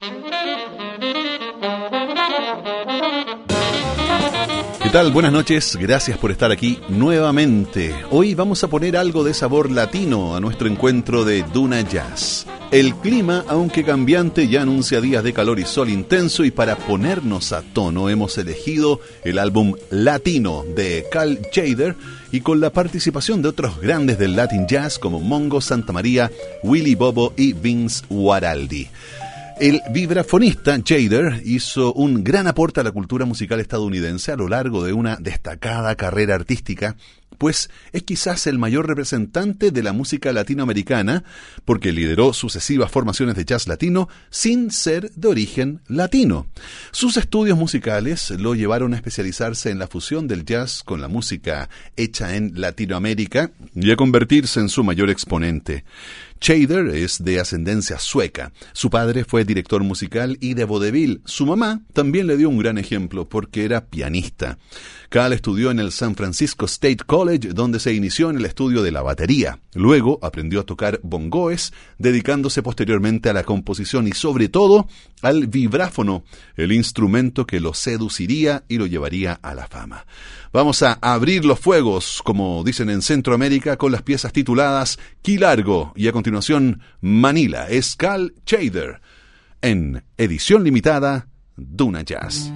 ¿Qué tal? Buenas noches, gracias por estar aquí nuevamente. Hoy vamos a poner algo de sabor latino a nuestro encuentro de Duna Jazz. El clima, aunque cambiante, ya anuncia días de calor y sol intenso y para ponernos a tono hemos elegido el álbum Latino de Cal Jader y con la participación de otros grandes del Latin Jazz como Mongo Santa María, Willy Bobo y Vince Guaraldi. El vibrafonista Jader hizo un gran aporte a la cultura musical estadounidense a lo largo de una destacada carrera artística, pues es quizás el mayor representante de la música latinoamericana, porque lideró sucesivas formaciones de jazz latino sin ser de origen latino. Sus estudios musicales lo llevaron a especializarse en la fusión del jazz con la música hecha en Latinoamérica y a convertirse en su mayor exponente. Chader es de ascendencia sueca. Su padre fue director musical y de vodevil. Su mamá también le dio un gran ejemplo porque era pianista. Cal estudió en el San Francisco State College, donde se inició en el estudio de la batería. Luego aprendió a tocar bongoes, dedicándose posteriormente a la composición y sobre todo al vibráfono, el instrumento que lo seduciría y lo llevaría a la fama. Vamos a abrir los fuegos, como dicen en Centroamérica, con las piezas tituladas Quilargo y a continuación Manila, es Cal Chader, en edición limitada Duna Jazz.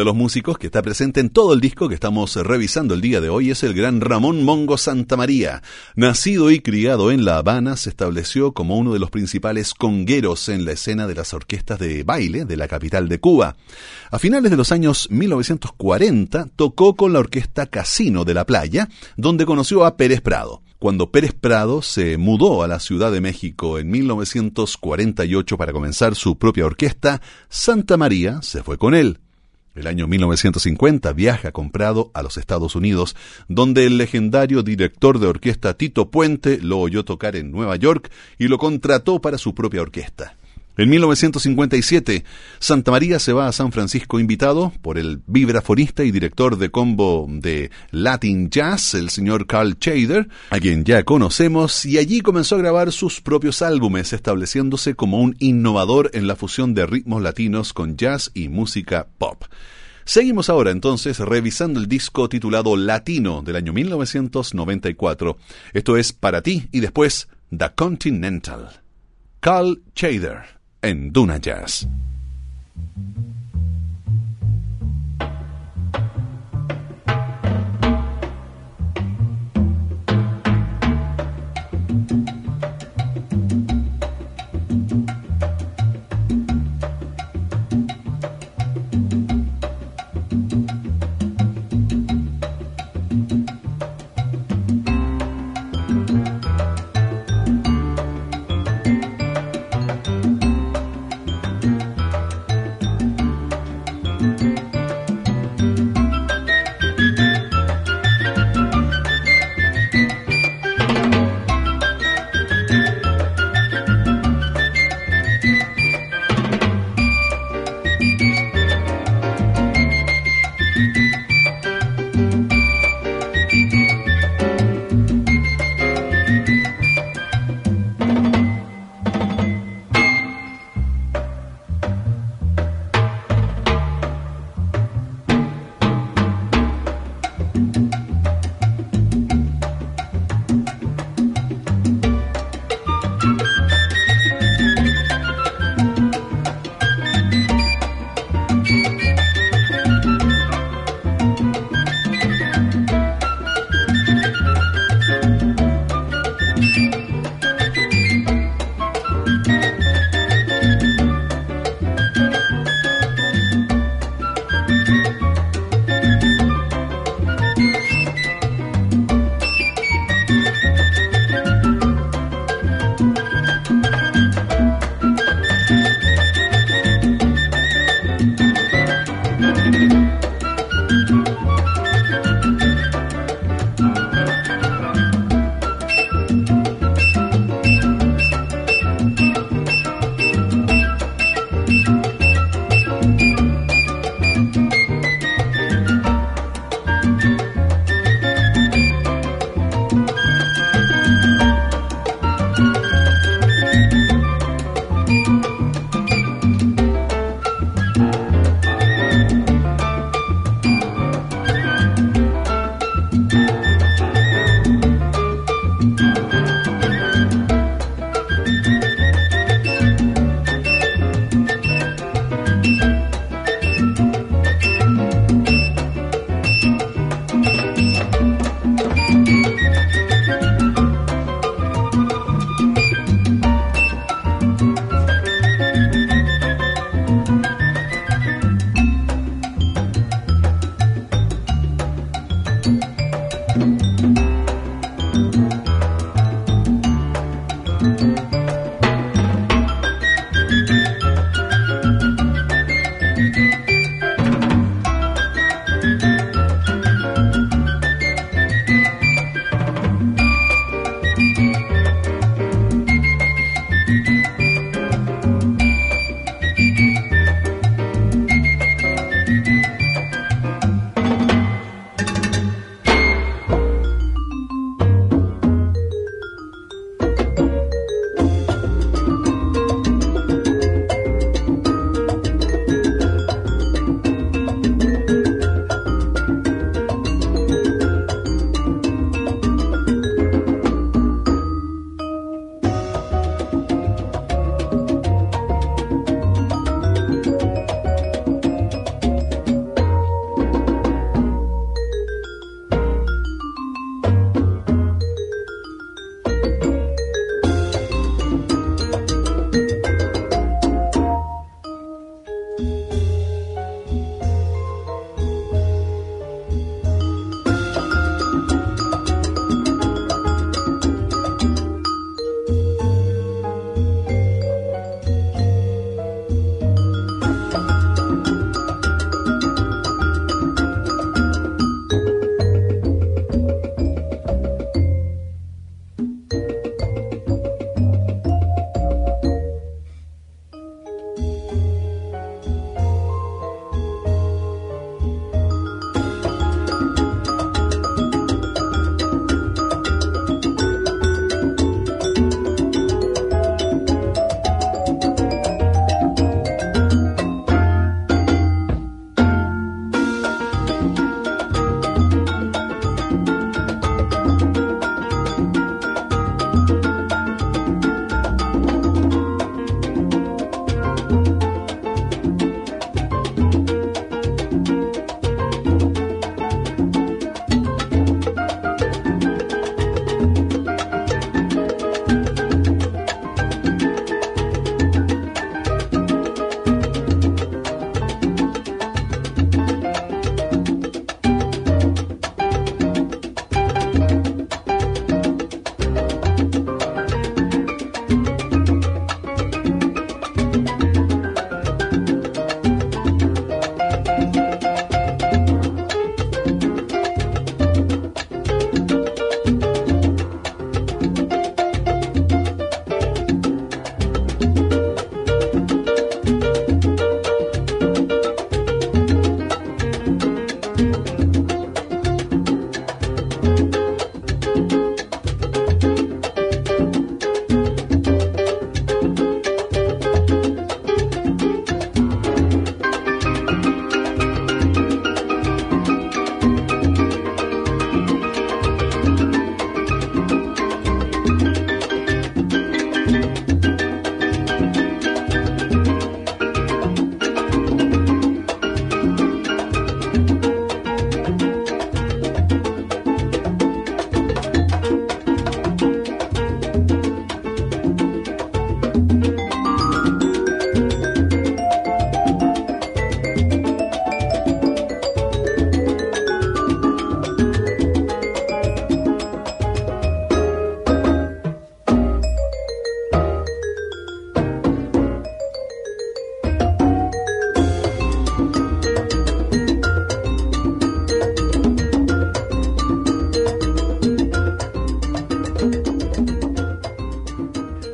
De los músicos que está presente en todo el disco que estamos revisando el día de hoy es el gran Ramón Mongo Santamaría. Nacido y criado en La Habana, se estableció como uno de los principales congueros en la escena de las orquestas de baile de la capital de Cuba. A finales de los años 1940 tocó con la orquesta Casino de la Playa, donde conoció a Pérez Prado. Cuando Pérez Prado se mudó a la Ciudad de México en 1948 para comenzar su propia orquesta, Santa María se fue con él. El año 1950 viaja comprado a los Estados Unidos, donde el legendario director de orquesta Tito Puente lo oyó tocar en Nueva York y lo contrató para su propia orquesta. En 1957, Santa María se va a San Francisco invitado por el vibrafonista y director de combo de Latin Jazz, el señor Carl Chader, a quien ya conocemos, y allí comenzó a grabar sus propios álbumes, estableciéndose como un innovador en la fusión de ritmos latinos con jazz y música pop. Seguimos ahora entonces revisando el disco titulado Latino del año 1994. Esto es para ti y después The Continental. Carl Chader en Duna Jazz.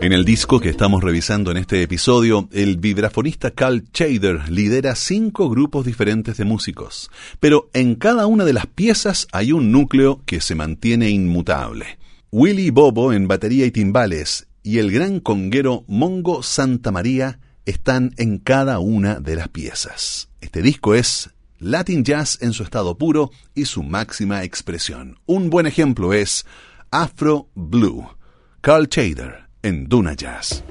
En el disco que estamos revisando en este episodio, el vibrafonista Carl Chader lidera cinco grupos diferentes de músicos, pero en cada una de las piezas hay un núcleo que se mantiene inmutable. Willy Bobo en batería y timbales y el gran conguero Mongo Santa María están en cada una de las piezas. Este disco es Latin Jazz en su estado puro y su máxima expresión. Un buen ejemplo es Afro Blue, Carl Chader en Duna Jazz.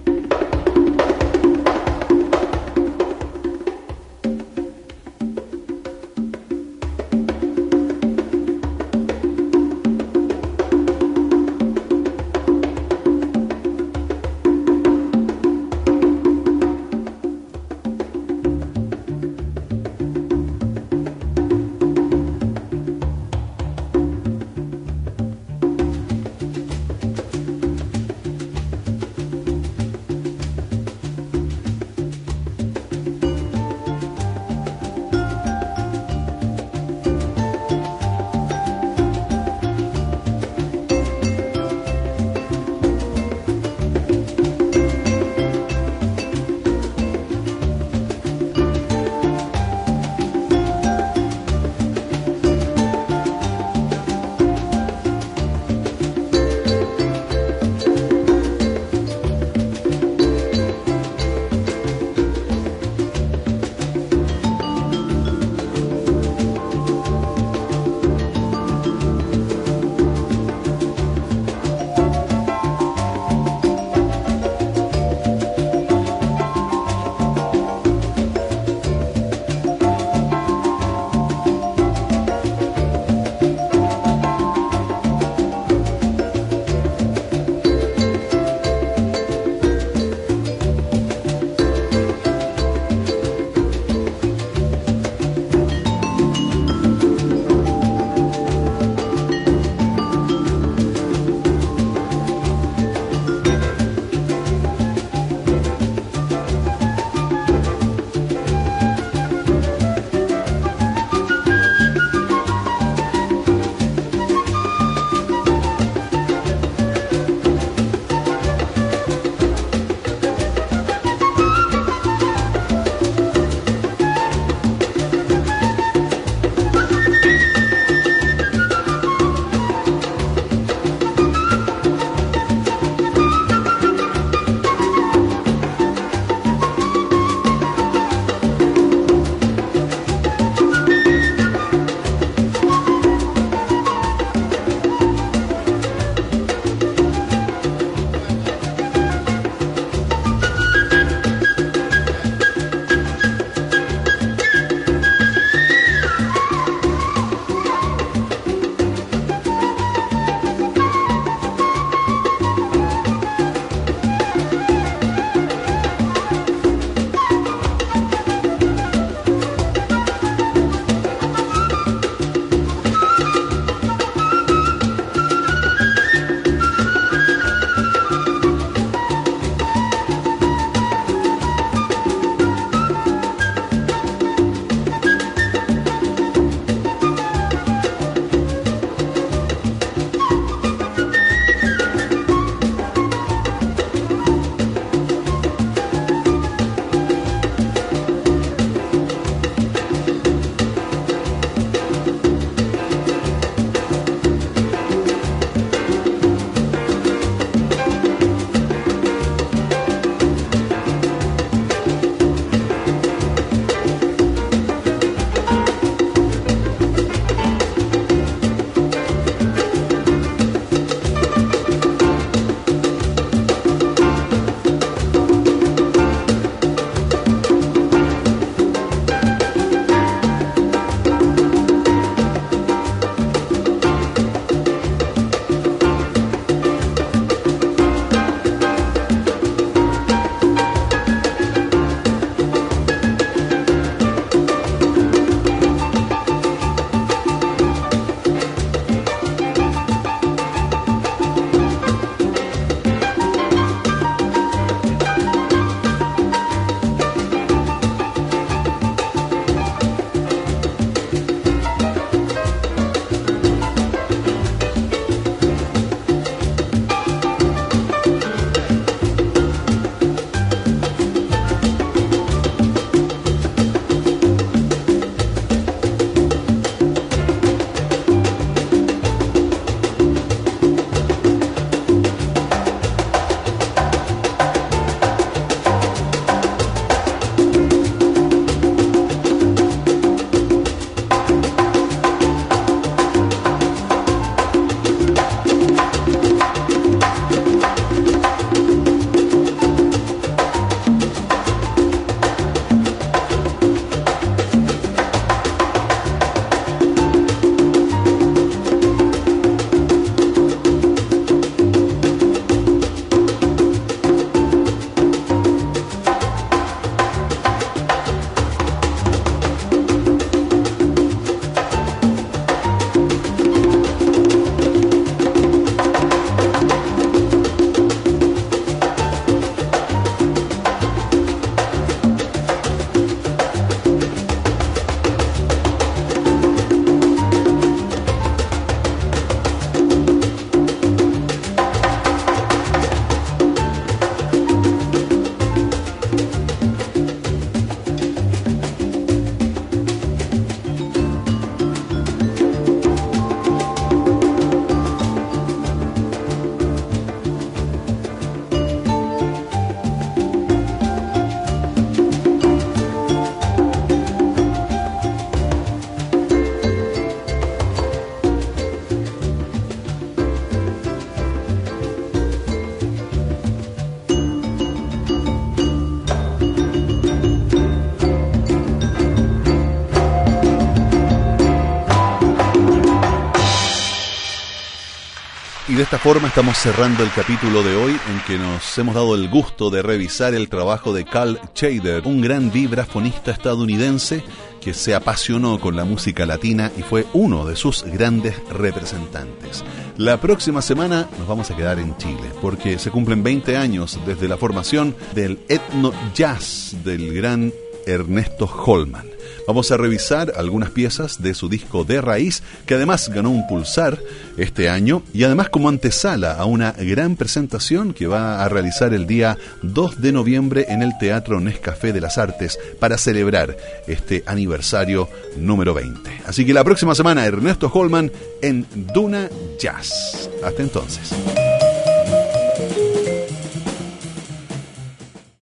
Esta forma estamos cerrando el capítulo de hoy en que nos hemos dado el gusto de revisar el trabajo de Carl Chader, un gran vibrafonista estadounidense que se apasionó con la música latina y fue uno de sus grandes representantes. La próxima semana nos vamos a quedar en Chile porque se cumplen 20 años desde la formación del etno jazz del gran Ernesto Holman. Vamos a revisar algunas piezas de su disco de raíz, que además ganó un pulsar este año y además como antesala a una gran presentación que va a realizar el día 2 de noviembre en el Teatro Nescafé de las Artes para celebrar este aniversario número 20. Así que la próxima semana Ernesto Holman en Duna Jazz. Hasta entonces.